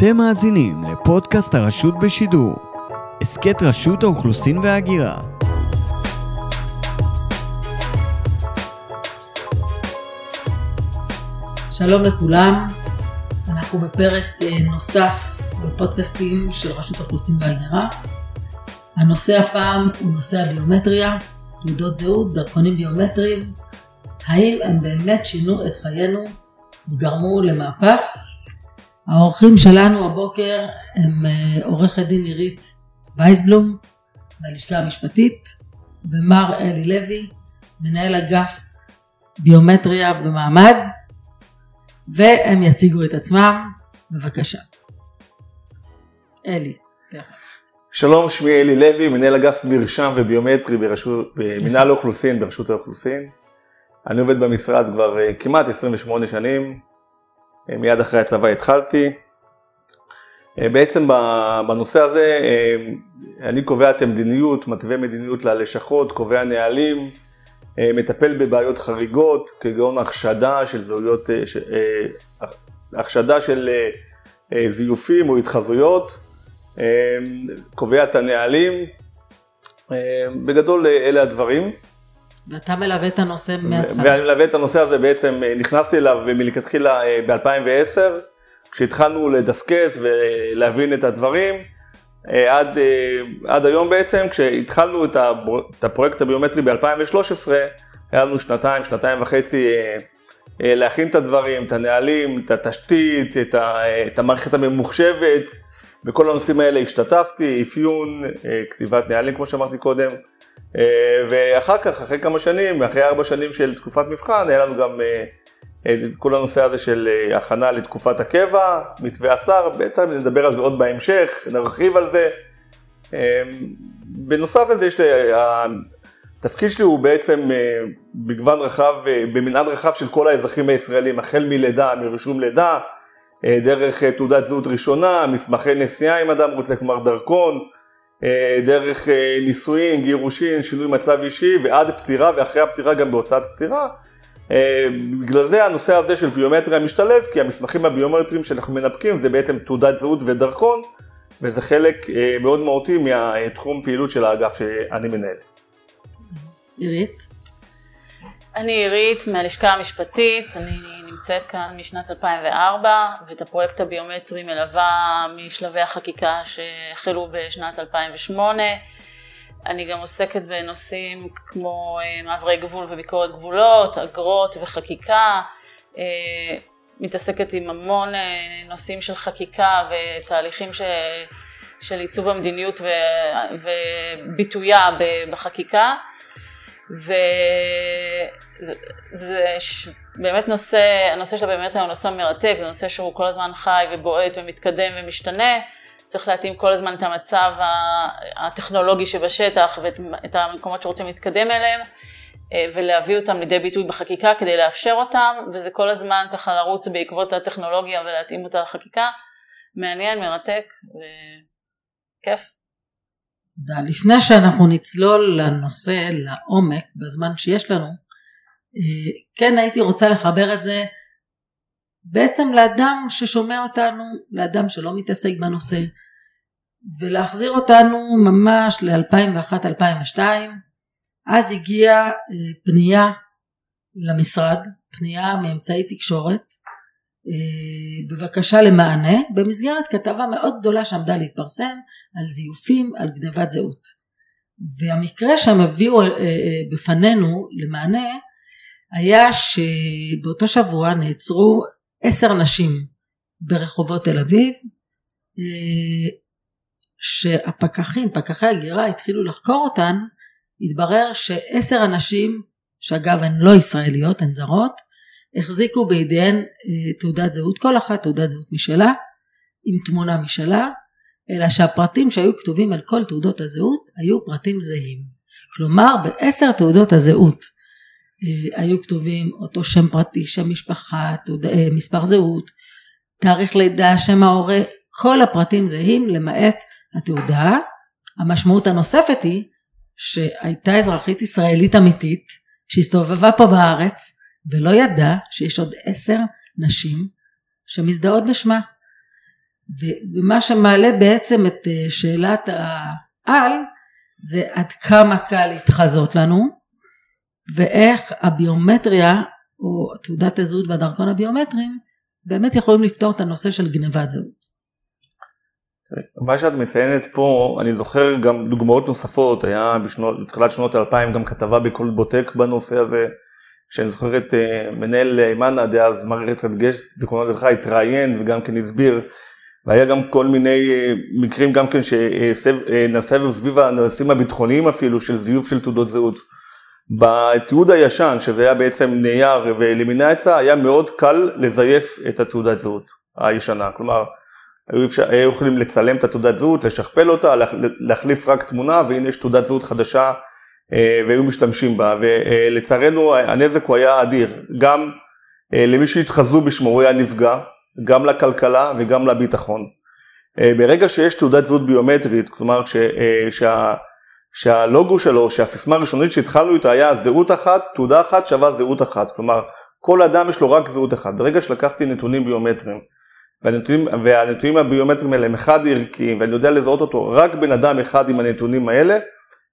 אתם מאזינים לפודקאסט הרשות בשידור. הסכת רשות האוכלוסין וההגירה. שלום לכולם, אנחנו בפרק אה, נוסף בפודקאסטים של רשות האוכלוסין וההגירה. הנושא הפעם הוא נושא הביומטריה, תעודות זהות, דרכונים ביומטריים. האם הם באמת שינו את חיינו וגרמו למהפך? האורחים שלנו הבוקר הם אה, עורכת דין עירית וייסבלום מהלשכה המשפטית ומר אלי לוי, מנהל אגף ביומטריה ומעמד, והם יציגו את עצמם, בבקשה. אלי. שלום, שמי אלי לוי, מנהל אגף מרשם וביומטרי במנהל האוכלוסין ברשות האוכלוסין. אני עובד במשרד כבר אה, כמעט 28 שנים, מיד אחרי הצבא התחלתי. אה, בעצם בנושא הזה אני קובע את המדיניות, מתווה מדיניות ללשכות, קובע נהלים, מטפל בבעיות חריגות כגון החשדה של זהויות, החשדה של זיופים או התחזויות, קובע את הנהלים, בגדול אלה הדברים. ואתה מלווה את הנושא מההתחלה. ואני מלווה את הנושא הזה בעצם, אה, נכנסתי אליו מלכתחילה אה, ב-2010, כשהתחלנו לדסקס ולהבין את הדברים, אה, עד, עד היום בעצם, כשהתחלנו את, הפרויקט הביומטרי ב-2013, היה לנו שנתיים, שנתיים וחצי להכין את הדברים, את הנהלים, את התשתית, את, ה, את המערכת הממוחשבת, בכל הנושאים האלה השתתפתי, אפיון, כתיבת נהלים כמו שאמרתי קודם. אה, ואחר כך, אחרי כמה שנים, אחרי ארבע שנים של תקופת מבחן, היה לנו גם אה, את כל הנושא הזה של אה, הכנה לתקופת הקבע, מתווה השר, בטח נדבר על זה עוד בהמשך, נרחיב על זה. בנוסף לזה, יש לי, התפקיד שלי הוא בעצם מגוון רחב, במנעד רחב של כל האזרחים הישראלים, החל מלידה, מרישום לידה, דרך תעודת זהות ראשונה, מסמכי נסיעה אם אדם רוצה, כלומר דרכון, אה, דרך אה, נישואין, גירושין, שינוי מצב אישי ועד פטירה ואחרי הפטירה גם בהוצאת פטירה. אה, בגלל זה הנושא הזה של ביומטריה משתלב כי המסמכים הביומטריים שאנחנו מנפקים זה בעצם תעודת זהות ודרכון וזה חלק מאוד מהותי מהתחום פעילות של האגף שאני מנהל. עירית? אני עירית מהלשכה המשפטית, אני נמצאת כאן משנת 2004 ואת הפרויקט הביומטרי מלווה משלבי החקיקה שהחלו בשנת 2008. אני גם עוסקת בנושאים כמו אה, מעברי גבול וביקורת גבולות, אגרות וחקיקה. אה, מתעסקת עם המון אה, נושאים של חקיקה ותהליכים ש... של עיצוב המדיניות ו... וביטויה בחקיקה. וזה באמת נושא, הנושא של באמת הוא נושא מרתק, זה נושא שהוא כל הזמן חי ובועט ומתקדם ומשתנה, צריך להתאים כל הזמן את המצב הטכנולוגי שבשטח ואת המקומות שרוצים להתקדם אליהם אה, ולהביא אותם לידי ביטוי בחקיקה כדי לאפשר אותם, וזה כל הזמן ככה לרוץ בעקבות הטכנולוגיה ולהתאים אותה לחקיקה, מעניין, מרתק וכיף. לפני שאנחנו נצלול לנושא לעומק בזמן שיש לנו, אה, כן הייתי רוצה לחבר את זה בעצם לאדם ששומע אותנו, לאדם שלא מתעסק בנושא, ולהחזיר אותנו ממש ל-2001-2002. אז הגיעה אה, פנייה למשרד, פנייה מאמצעי תקשורת, בבקשה למענה במסגרת כתבה מאוד גדולה שעמדה להתפרסם על זיופים, על גנבת זהות. והמקרה שהם הביאו אה, אה, בפנינו למענה היה שבאותו שבוע נעצרו עשר נשים ברחובות תל אביב שהפקחים, פקחי הגירה התחילו לחקור אותן התברר שעשר הנשים שאגב הן לא ישראליות הן זרות החזיקו בידיהן אה, תעודת זהות, כל אחת תעודת זהות משלה, עם תמונה משלה, אלא שהפרטים שהיו כתובים על כל תעודות הזהות היו פרטים זהים. כלומר בעשר תעודות הזהות אה, היו כתובים אותו שם פרטי, שם משפחה, תעוד... אה, מספר זהות, תאריך לידה, שם ההורה, כל הפרטים זהים למעט התעודה. המשמעות הנוספת היא שהייתה אזרחית ישראלית אמיתית שהסתובבה פה בארץ ולא ידע שיש עוד עשר נשים שמזדהות בשמה. ומה שמעלה בעצם את אה, שאלת העל זה עד כמה קל להתחזות לנו ואיך הביומטריה או תעודת הזהות והדרכון הביומטריים באמת יכולים לפתור את הנושא של גנבת זהות. מה שאת מציינת פה, אני זוכר גם דוגמאות נוספות, היה בשנות, בתחילת שנות האלפיים גם כתבה בכל בוטק בנושא הזה, שאני זוכר את uh, מנהל אימנה דאז, מר רצת גש, זיכרונו לברכה, התראיין וגם כן הסביר, והיה גם כל מיני uh, מקרים גם כן uh, סביב הנושאים הביטחוניים אפילו, של זיוף של תעודות זהות. בתיעוד הישן, שזה היה בעצם נייר ואלימינציה, היה מאוד קל לזייף את התעודת זהות הישנה, כלומר היו, אפשר, היו יכולים לצלם את התעודת זהות, לשכפל אותה, להחליף רק תמונה והנה יש תעודת זהות חדשה אה, והיו משתמשים בה ולצערנו הנזק הוא היה אדיר, גם אה, למי שהתחזו בשמו הוא היה נפגע, גם לכלכלה וגם לביטחון. אה, ברגע שיש תעודת זהות ביומטרית, כלומר ש, שה, שהלוגו שלו, שהסיסמה הראשונית שהתחלנו איתה היה זהות אחת, תעודה אחת שווה זהות אחת, כלומר כל אדם יש לו רק זהות אחת. ברגע שלקחתי נתונים ביומטריים והנתונים, והנתונים הביומטריים האלה הם אחד ערכיים ואני יודע לזהות אותו רק בן אדם אחד עם הנתונים האלה,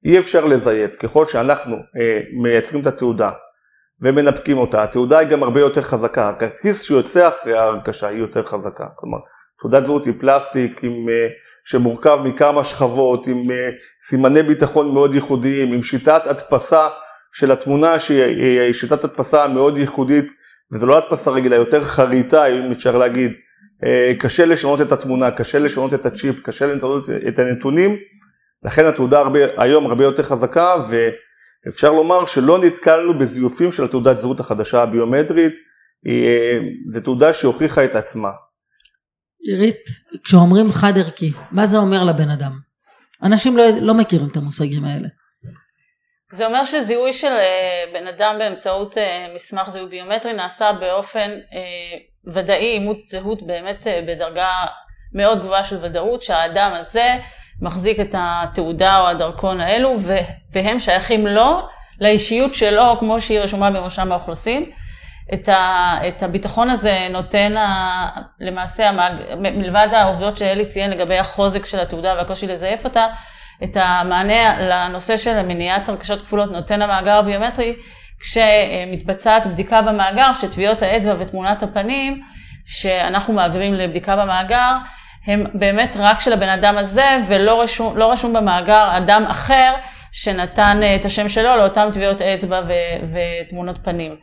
אי אפשר לזייף. ככל שאנחנו אה, מייצרים את התעודה ומנפקים אותה, התעודה היא גם הרבה יותר חזקה. הכרטיס שיוצא אחרי ההרכשה היא יותר חזקה. כלומר, תעודת זהות היא פלסטיק עם, אה, שמורכב מכמה שכבות, עם אה, סימני ביטחון מאוד ייחודיים, עם שיטת הדפסה של התמונה שהיא שיטת הדפסה מאוד ייחודית, וזו לא הדפסה רגילה, יותר חריטה אם אפשר להגיד. אה, קשה לשנות את התמונה, קשה לשנות את הצ'יפ, קשה לשנות את הנתונים, לכן התעודה הרבה, היום הרבה יותר חזקה ואפשר לומר שלא נתקלנו בזיופים של התעודת זהות החדשה הביומטרית, אה, זו תעודה שהוכיחה את עצמה. עירית, כשאומרים חד ערכי, מה זה אומר לבן אדם? אנשים לא, לא מכירים את המושגים האלה. זה אומר שזיהוי של אה, בן אדם באמצעות מסמך זיהוי ביומטרי נעשה באופן ודאי אימוץ זהות באמת אה, בדרגה מאוד גבוהה של ודאות שהאדם הזה מחזיק את התעודה או הדרכון האלו והם שייכים לו, לאישיות שלו כמו שהיא רשומה במרשם האוכלוסין. את, ה, את הביטחון הזה נותן ה, למעשה המאג, מלבד העובדות שאלי ציין לגבי החוזק של התעודה והקושי לזייף אותה, את המענה לנושא של מניעת הרכשות כפולות נותן המאגר הביומטרי כשמתבצעת בדיקה במאגר שטביעות האצבע ותמונת הפנים שאנחנו מעבירים לבדיקה במאגר הם באמת רק של הבן אדם הזה ולא רשום, לא רשום במאגר אדם אחר שנתן אה, את השם שלו לאותן טביעות אצבע ו- ותמונות פנים.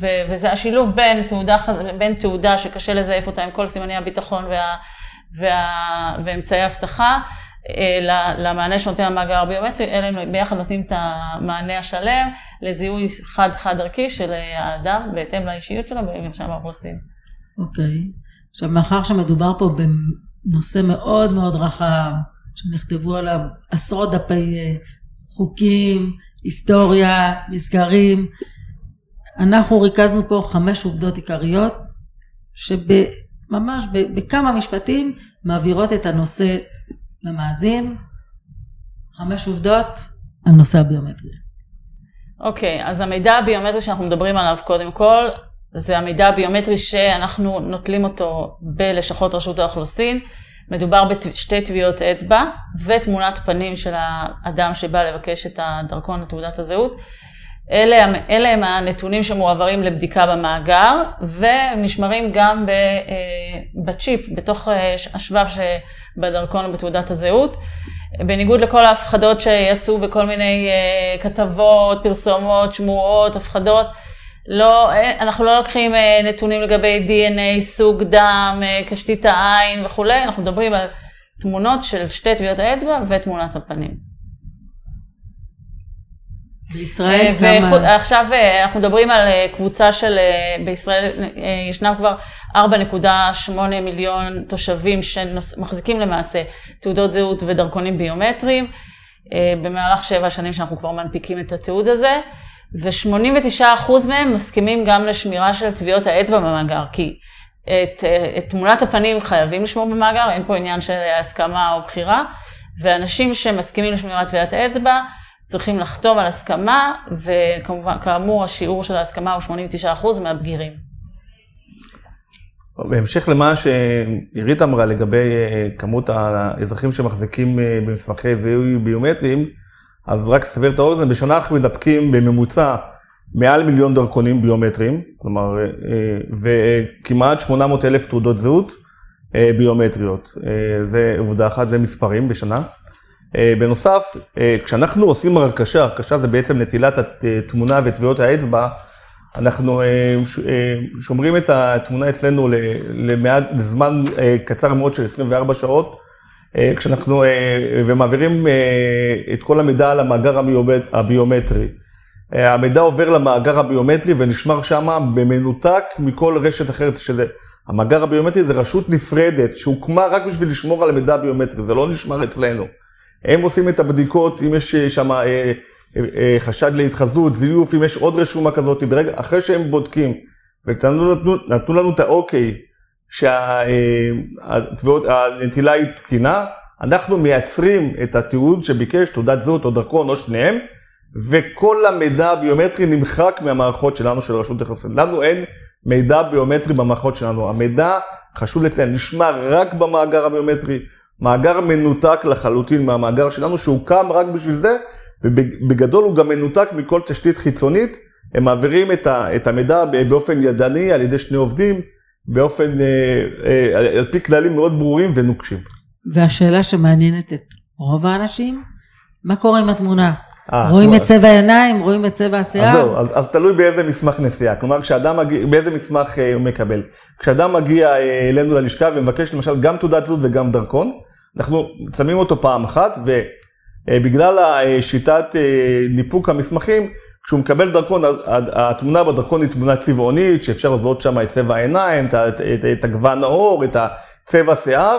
ו- וזה השילוב בין תעודה, בין תעודה שקשה לזייף אותה עם כל סימני הביטחון וה- וה- ואמצעי אבטחה אה, למענה שנותן המאגר הביומטרי, אלה הם ביחד נותנים את המענה השלם לזיהוי חד-חד ערכי של האדם בהתאם לאישיות שלו במרשם האוכלוסין. אוקיי, okay. עכשיו מאחר שמדובר פה בנושא מאוד מאוד רחב, שנכתבו עליו עשרות דפי אה, חוקים, היסטוריה, מסגרים, אנחנו ריכזנו פה חמש עובדות עיקריות, שממש בכמה משפטים מעבירות את הנושא למאזין, חמש עובדות על נושא הביומטרי. אוקיי, okay, אז המידע הביומטרי שאנחנו מדברים עליו קודם כל, זה המידע הביומטרי שאנחנו נוטלים אותו בלשכות רשות האוכלוסין. מדובר בשתי טביעות אצבע ותמונת פנים של האדם שבא לבקש את הדרכון לתעודת הזהות. אלה, אלה הם הנתונים שמועברים לבדיקה במאגר ונשמרים גם אה, בצ'יפ, בתוך אה, השבב שבדרכון ובתעודת הזהות. בניגוד לכל ההפחדות שיצאו בכל מיני אה, כתבות, פרסומות, שמועות, הפחדות, לא, אנחנו לא לוקחים נתונים לגבי DNA, סוג דם, קשתית העין וכולי, אנחנו מדברים על תמונות של שתי טביעות האצבע ותמונת הפנים. בישראל אה, כמה... עכשיו אה, אנחנו מדברים על אה, קבוצה של, בישראל ישנם כבר 4.8 מיליון תושבים שמחזיקים למעשה תעודות זהות ודרכונים ביומטריים, במהלך שבע שנים שאנחנו כבר מנפיקים את התיעוד הזה, ו-89% מהם מסכימים גם לשמירה של טביעות האצבע במאגר, כי את, את תמונת הפנים חייבים לשמור במאגר, אין פה עניין של הסכמה או בחירה, ואנשים שמסכימים לשמירת טביעת האצבע, צריכים לחתום על הסכמה, וכמובן, כאמור, השיעור של ההסכמה הוא 89% מהבגירים. בהמשך למה שעירית אמרה לגבי אה, כמות האזרחים שמחזיקים אה, במסמכי זיהוי ביומטריים, אז רק לסבר את האוזן, בשנה אנחנו מדפקים בממוצע מעל מיליון דרכונים ביומטריים, כלומר, וכמעט 800 אלף תעודות זהות ביומטריות. זה עובדה אחת, זה מספרים בשנה. בנוסף, כשאנחנו עושים הרכשה, הרכשה זה בעצם נטילת התמונה וטביעות האצבע, אנחנו אה, אה, שומרים את התמונה אצלנו לזמן אה, קצר מאוד של 24 שעות, כשאנחנו, ומעבירים את כל המידע על המאגר הביומטרי. המידע עובר למאגר הביומטרי ונשמר שם במנותק מכל רשת אחרת, שזה, המאגר הביומטרי זה רשות נפרדת שהוקמה רק בשביל לשמור על המידע הביומטרי, זה לא נשמר אצלנו. הם עושים את הבדיקות, אם יש שם אה, חשד להתחזות, זיוף, אם יש עוד רשומה כזאת, ברגע, אחרי שהם בודקים ונתנו נתנו לנו את האוקיי שהנטילה היא תקינה, אנחנו מייצרים את התיעוד שביקש, תעודת זהות או דרכון או שניהם, וכל המידע הביומטרי נמחק מהמערכות שלנו של רשות יחסים. לנו אין מידע ביומטרי במערכות שלנו. המידע, חשוב לציין, נשמר רק במאגר הביומטרי, מאגר מנותק לחלוטין מהמאגר שלנו, שהוקם רק בשביל זה, ובגדול הוא גם מנותק מכל תשתית חיצונית, הם מעבירים את המידע באופן ידני על ידי שני עובדים, באופן, אה, אה, על פי כללים מאוד ברורים ונוקשים. והשאלה שמעניינת את רוב האנשים, מה קורה עם התמונה? אה, רואים את צבע העיניים, רואים את צבע השיער? אז זהו, אז, אז תלוי באיזה מסמך נסיעה, כלומר כשאדם מגיע, באיזה מסמך אה, הוא מקבל. כשאדם מגיע אה, אלינו ללשכה ומבקש למשל גם תעודת זהות וגם דרכון, אנחנו שמים אותו פעם אחת, ו... אה, בגלל שיטת אה, ניפוק המסמכים, כשהוא מקבל דרכון, התמונה בדרכון היא תמונה צבעונית, שאפשר לזהות שם את צבע העיניים, את, את, את הגוון העור, את הצבע שיער,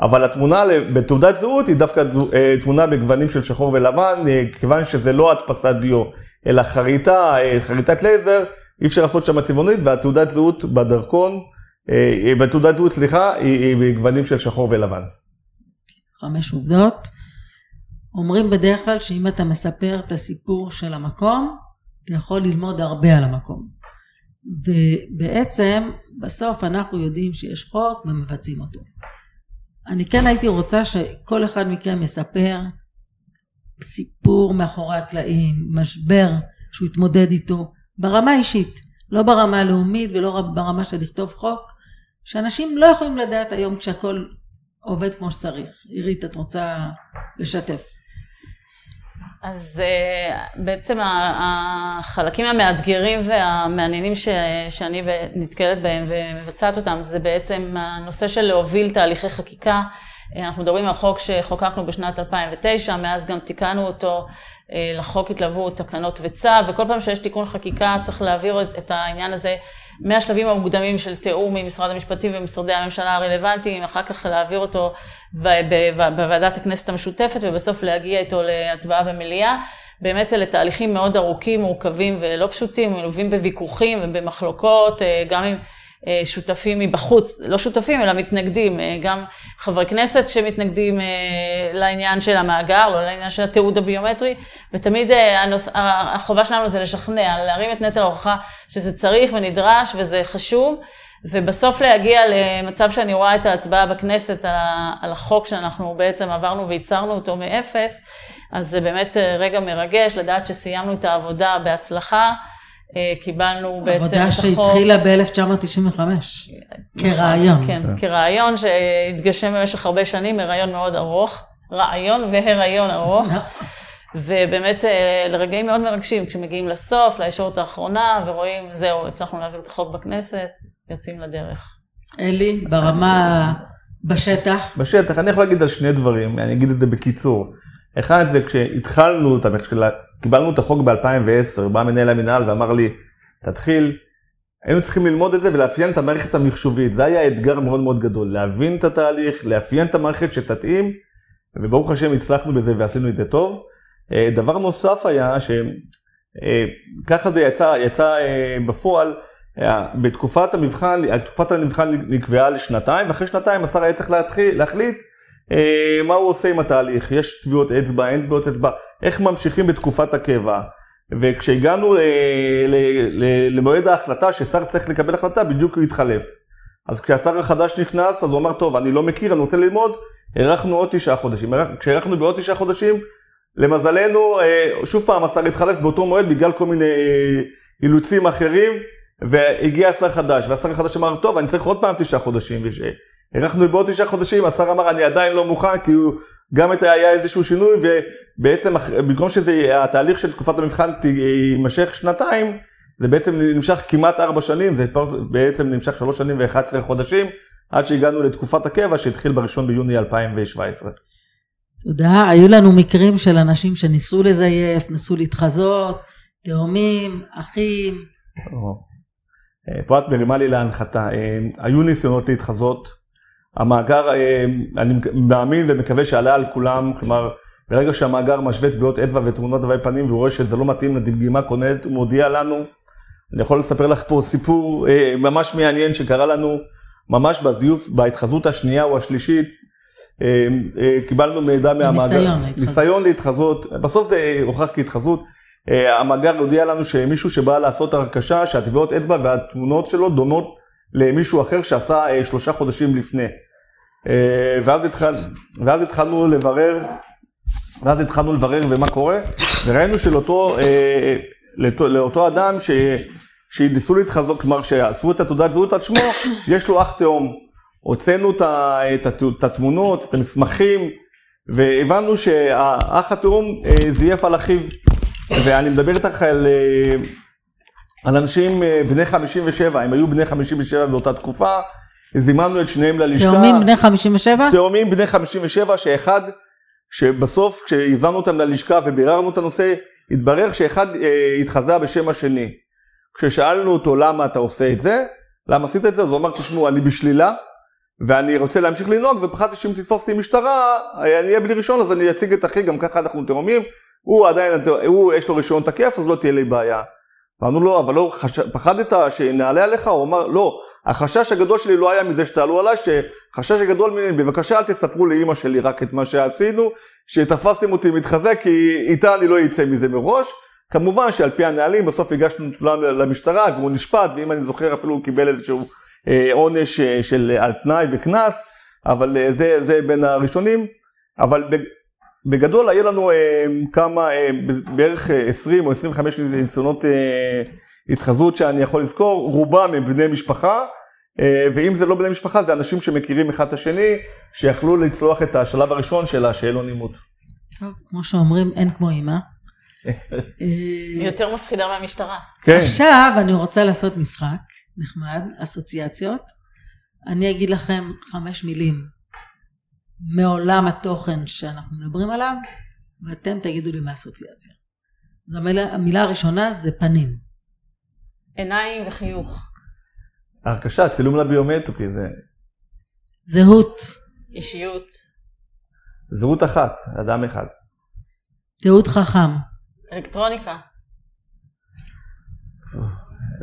אבל התמונה בתעודת זהות היא דווקא אה, תמונה בגוונים של שחור ולבן, כיוון שזה לא הדפסת דיו, אלא חריטה, חריטת לייזר, אי אפשר לעשות שם צבעונית, והתעודת זהות בדרכון, בתעודת זהות, סליחה, היא בגוונים של שחור ולבן. חמש עובדות. אומרים בדרך כלל שאם אתה מספר את הסיפור של המקום, אתה יכול ללמוד הרבה על המקום. ובעצם בסוף אנחנו יודעים שיש חוק ומבצעים אותו. אני כן הייתי רוצה שכל אחד מכם יספר סיפור מאחורי הקלעים, משבר שהוא התמודד איתו, ברמה אישית, לא ברמה הלאומית ולא ברמה של לכתוב חוק, שאנשים לא יכולים לדעת היום כשהכול עובד כמו שצריך. עירית, את רוצה לשתף? אז uh, בעצם החלקים המאתגרים והמעניינים ש, שאני נתקלת בהם ומבצעת אותם זה בעצם הנושא של להוביל תהליכי חקיקה. אה, אנחנו מדברים על חוק שחוקקנו בשנת 2009, מאז גם תיקנו אותו, אה, לחוק התלוו תקנות וצו, וכל פעם שיש תיקון חקיקה צריך להעביר את העניין הזה מהשלבים המוקדמים של תיאום עם משרד המשפטים ומשרדי הממשלה הרלוונטיים, אחר כך להעביר אותו בוועדת הכנסת המשותפת ובסוף להגיע איתו להצבעה במליאה. באמת אלה תהליכים מאוד ארוכים, מורכבים ולא פשוטים, מלווים בוויכוחים ובמחלוקות, אה, גם עם אה, שותפים מבחוץ, לא שותפים אלא מתנגדים, אה, גם חברי כנסת שמתנגדים לעניין של המאגר, לא לעניין של התיעוד הביומטרי, ותמיד הנוס... החובה שלנו זה לשכנע, להרים את נטל ההוכחה שזה צריך ונדרש וזה חשוב. ובסוף להגיע למצב שאני רואה את ההצבעה בכנסת על החוק שאנחנו בעצם עברנו וייצרנו אותו מאפס, אז זה באמת אה, רגע מרגש לדעת שסיימנו את העבודה בהצלחה. אה, קיבלנו בעצם את החוק. עבודה שהתחילה ב-1995, כרעיון. כן, כרעיון שהתגשם במשך הרבה שנים, הרעיון מאוד ארוך, רעיון והרעיון ארוך. נכון. ובאמת אה, לרגעים מאוד מרגשים, כשמגיעים לסוף, לישורת האחרונה, ורואים, זהו, הצלחנו להעביר את החוק בכנסת, יוצאים לדרך. אלי, ברמה, בשטח? בשטח, אני יכול להגיד על שני דברים, אני אגיד את זה בקיצור. אחד זה כשהתחלנו, קיבלנו את החוק ב-2010, בא מנהל המינהל ואמר לי, תתחיל, היינו צריכים ללמוד את זה ולאפיין את המערכת המחשובית, זה היה אתגר מאוד מאוד גדול, להבין את התהליך, לאפיין את המערכת שתתאים, וברוך השם הצלחנו בזה ועשינו את זה טוב. אה, דבר נוסף היה שככה אה, זה יצא, יצא אה, בפועל, בתקופת המבחן, תקופת המבחן נקבעה לשנתיים, ואחרי שנתיים השר היה צריך להתחיל, להחליט מה הוא עושה עם התהליך, יש טביעות אצבע, אין טביעות אצבע, איך ממשיכים בתקופת הקבע. וכשהגענו ל, ל, ל, למועד ההחלטה, ששר צריך לקבל החלטה, בדיוק הוא התחלף. אז כשהשר החדש נכנס, אז הוא אמר, טוב, אני לא מכיר, אני רוצה ללמוד, הארכנו עוד תשעה חודשים. כשהארכנו בעוד תשעה חודשים, למזלנו, אה, שוב פעם השר התחלף באותו מועד בגלל כל מיני אה, אילוצים אחרים, והגיע השר חדש, והשר החדש אמר, טוב, אני צריך עוד פעם תשעה חודשים. הארכנו בעוד תשעה חודשים, השר אמר, אני עדיין לא מוכן, כי הוא, גם היה איזשהו שינוי, ובעצם במקום שזה, התהליך של תקופת המבחן יימשך שנתיים, זה בעצם נמשך כמעט ארבע שנים, זה בעצם נמשך שלוש שנים ואחד עשרה חודשים, עד שהגענו לתקופת הקבע שהתחיל בראשון ביוני 2017. תודה. היו לנו מקרים של אנשים שניסו לזייף, ניסו להתחזות, תאומים, אחים. אה, פה את מרימה לי להנחתה. אה, היו ניסיונות להתחזות. המאגר, אה, אני מאמין ומקווה שעלה על כולם, כלומר, ברגע שהמאגר משווה טביעות אצבע ותמונות דווי פנים והוא רואה שזה לא מתאים לדגימה כוננת, הוא מודיע לנו. אני יכול לספר לך פה סיפור ממש מעניין שקרה לנו ממש בזיוף, בהתחזות השנייה או השלישית. קיבלנו מידע מהמאגר. ניסיון להתחזות. ניסיון להתחזות. בסוף זה הוכח כהתחזות. אה, המאגר הודיע לנו שמישהו שבא לעשות הרכשה, שהטביעות אצבע והתמונות שלו דומות למישהו אחר שעשה אה, שלושה חודשים לפני. אה, ואז, התחל, ואז התחלנו לברר, ואז התחלנו לברר ומה קורה, וראינו שלאותו לאותו, לאותו אדם ש, שניסו להתחזוק, כלומר שעשו את התעודת זהות על שמו, יש לו אח תאום. הוצאנו את התמונות, את המסמכים, והבנו שהאח התאום זייף על אחיו. ואני מדבר איתך על, אה, על אנשים אה, בני 57, הם היו בני 57 באותה תקופה, זימנו את שניהם ללשכה. תאומים בני 57? תאומים בני 57, שאחד, שבסוף כשהבנו אותם ללשכה וביררנו את הנושא, התברר שאחד אה, התחזה בשם השני. כששאלנו אותו למה אתה עושה את זה, למה עשית את זה, אז הוא אמר, תשמעו, אני בשלילה, ואני רוצה להמשיך לנהוג, ופחדתי שאם תתפוס אותי משטרה, אני אהיה בלי ראשון, אז אני אציג את אחי, גם ככה אנחנו תאומים, הוא עדיין, הוא יש לו רישיון תקף אז לא תהיה לי בעיה. אמרנו לו, אבל לא, חש... פחדת שנעלה עליך? הוא אמר, לא, החשש הגדול שלי לא היה מזה שתעלו עליי, שחשש הגדול ממני, בבקשה אל תספרו לאימא שלי רק את מה שעשינו, שתפסתם אותי מתחזק, כי איתה אני לא אצא מזה מראש. כמובן שעל פי הנהלים בסוף הגשנו תלונה למשטרה והוא נשפט, ואם אני זוכר אפילו הוא קיבל איזשהו אה, עונש אה, של על תנאי וקנס, אבל אה, זה, זה בין הראשונים. אבל בגדול היה לנו אה, כמה, אה, בערך 20 אה, או 25 ניסיונות אה, התחזות שאני יכול לזכור, רובם הם בני משפחה, אה, ואם זה לא בני משפחה זה אנשים שמכירים אחד את השני, שיכלו לצלוח את השלב הראשון של השאלון אימות. טוב, כמו שאומרים, אין כמו אימא. היא יותר מפחידה מהמשטרה. כן. עכשיו אני רוצה לעשות משחק נחמד, אסוציאציות. אני אגיד לכם חמש מילים מעולם התוכן שאנחנו מדברים עליו, ואתם תגידו לי מה האסוציאציה. המילה, המילה הראשונה זה פנים. עיניים וחיוך. הרכשה, צילום לביומטרי זה... זהות. אישיות. זהות אחת, אדם אחד. זהות חכם. אלקטרוניקה.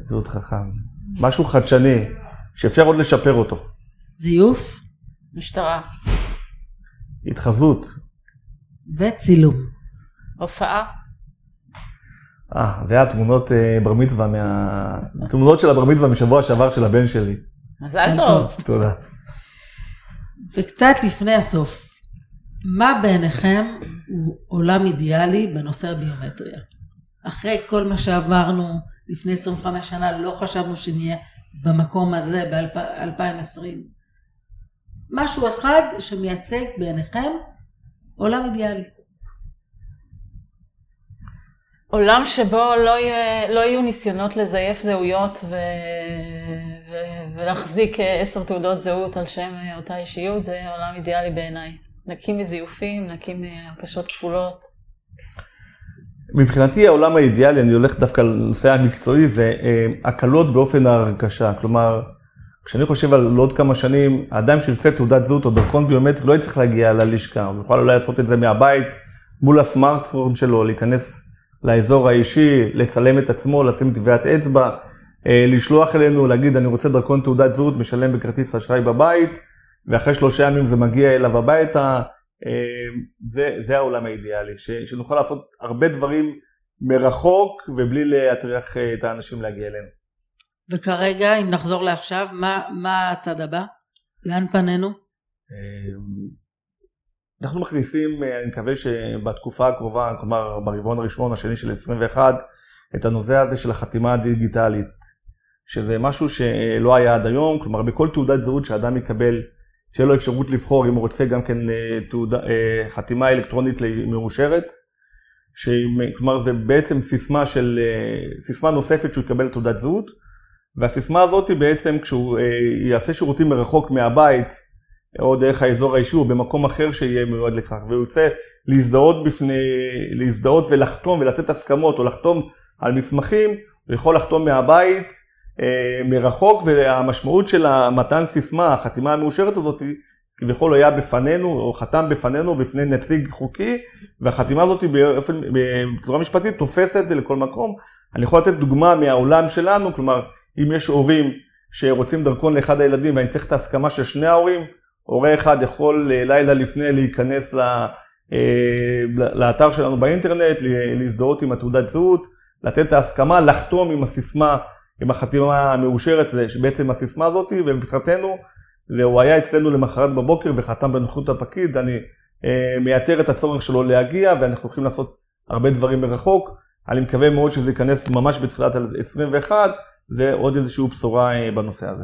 זהות חכם. משהו חדשני, שאפשר עוד לשפר אותו. זיוף. משטרה. התחזות. וצילום. הופעה. אה, זה היה תמונות אה, בר מצווה, מה... תמונות של הבר מצווה משבוע שעבר של הבן שלי. מזל טוב. תודה. וקצת לפני הסוף, מה בעיניכם הוא עולם אידיאלי בנושא הביומטריה? אחרי כל מה שעברנו לפני 25 שנה, לא חשבנו שנהיה במקום הזה ב-2020. משהו אחד שמייצג בעיניכם עולם אידיאלי. עולם שבו לא, יהיה, לא יהיו ניסיונות לזייף זהויות ו... ו... ולהחזיק עשר תעודות זהות על שם אותה אישיות, זה עולם אידיאלי בעיניי. נקי מזיופים, נקי מהקשות כפולות. מבחינתי העולם האידיאלי, אני הולך דווקא לנושא המקצועי, זה אה, הקלות באופן ההרכשה. כלומר, כשאני חושב על עוד כמה שנים, האדם שירצה תעודת זהות או דרכון ביומטרי לא יצטרך להגיע ללשכה, הוא יוכל אולי לעשות את זה מהבית, מול הסמארטפון שלו, להיכנס לאזור האישי, לצלם את עצמו, לשים טביעת אצבע, אה, לשלוח אלינו, להגיד אני רוצה דרכון תעודת זהות, משלם בכרטיס אשראי בבית, ואחרי שלושה ימים זה מגיע אליו הביתה, אה, זה, זה העולם האידיאלי, ש, שנוכל לעשות הרבה דברים מרחוק ובלי להטריח אה, את האנשים להגיע אלינו. וכרגע, אם נחזור לעכשיו, מה, מה הצד הבא? לאן פנינו? אנחנו מכניסים, אני מקווה שבתקופה הקרובה, כלומר ברבעון הראשון, השני של 21, את הנושא הזה של החתימה הדיגיטלית, שזה משהו שלא היה עד היום, כלומר בכל תעודת זהות שאדם יקבל, תהיה לו אפשרות לבחור אם הוא רוצה גם כן אה, תעודה, אה, חתימה אלקטרונית מאושרת, כלומר זה בעצם סיסמה של, אה, סיסמה נוספת שהוא יקבל תעודת זהות, והסיסמה הזאת היא בעצם כשהוא יעשה שירותים מרחוק מהבית, או דרך האזור האישי או במקום אחר שיהיה מיועד לכך, והוא יוצא להזדהות בפני, להזדהות ולחתום ולתת הסכמות או לחתום על מסמכים, הוא יכול לחתום מהבית אה, מרחוק, והמשמעות של המתן סיסמה, החתימה המאושרת הזאת, כביכול היה בפנינו, או חתם בפנינו בפני נציג חוקי, והחתימה הזאת באופן, בצורה משפטית תופסת לכל מקום. אני יכול לתת דוגמה מהעולם שלנו, כלומר, אם יש הורים שרוצים דרכון לאחד הילדים ואני צריך את ההסכמה של שני ההורים, הורה אחד יכול אה, לילה לפני להיכנס אה, לאתר שלנו באינטרנט, להזדהות עם התעודת זהות, לתת את ההסכמה, לחתום עם הסיסמה, עם החתימה המאושרת, זה בעצם הסיסמה הזאת, ומבחינתנו, הוא היה אצלנו למחרת בבוקר וחתם בנוחות הפקיד, אני אה, מייתר את הצורך שלו להגיע, ואנחנו הולכים לעשות הרבה דברים מרחוק. אני מקווה מאוד שזה ייכנס ממש בתחילת 21, זה עוד איזושהי בשורה בנושא הזה.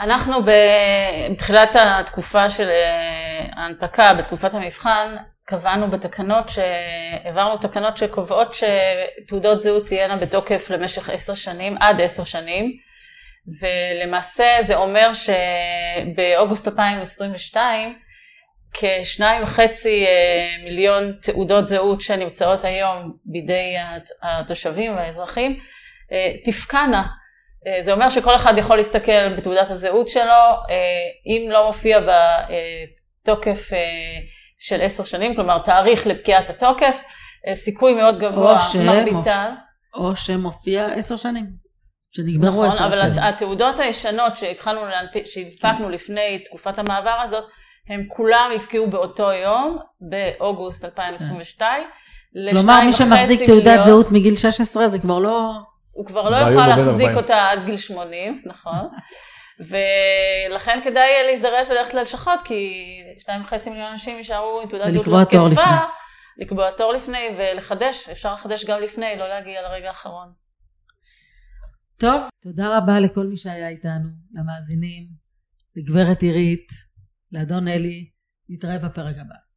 אנחנו בתחילת התקופה של אה, ההנפקה, בתקופת המבחן, קבענו בתקנות, העברנו תקנות שקובעות שתעודות זהות תהיינה בתוקף למשך עשר שנים, עד עשר שנים, ולמעשה זה אומר שבאוגוסט 2022 כשניים וחצי אה, מיליון תעודות זהות שנמצאות היום בידי התושבים והאזרחים אה, תפקענה. אה, זה אומר שכל אחד יכול להסתכל בתעודת הזהות שלו, אם לא מופיע בתוקף של עשר שנים, כלומר תאריך לפקיעת התוקף, סיכוי מאוד גבוה, מרביתן. או שמופיע עשר שנים, שנגמרו נכון, עשר שנים. נכון, אבל התעודות הישנות שהתחלנו, שהנפקנו לפני תקופת המעבר הזאת, הם כולם יפקעו באותו יום, באוגוסט 2022. כלומר, מי שמחזיק תעודת זהות מגיל 16 זה כבר לא... הוא כבר לא יוכל להחזיק אותה עד גיל 80, נכון? ולכן כדאי להזדרז וללכת ללשכות, כי 2.5 מיליון אנשים יישארו עם תעודת זהות לא תקפה, לקבוע תור לפני ולחדש, אפשר לחדש גם לפני, לא להגיע לרגע האחרון. טוב, תודה רבה לכל מי שהיה איתנו, למאזינים, לגברת עירית, לאדון אלי, נתראה בפרק הבא.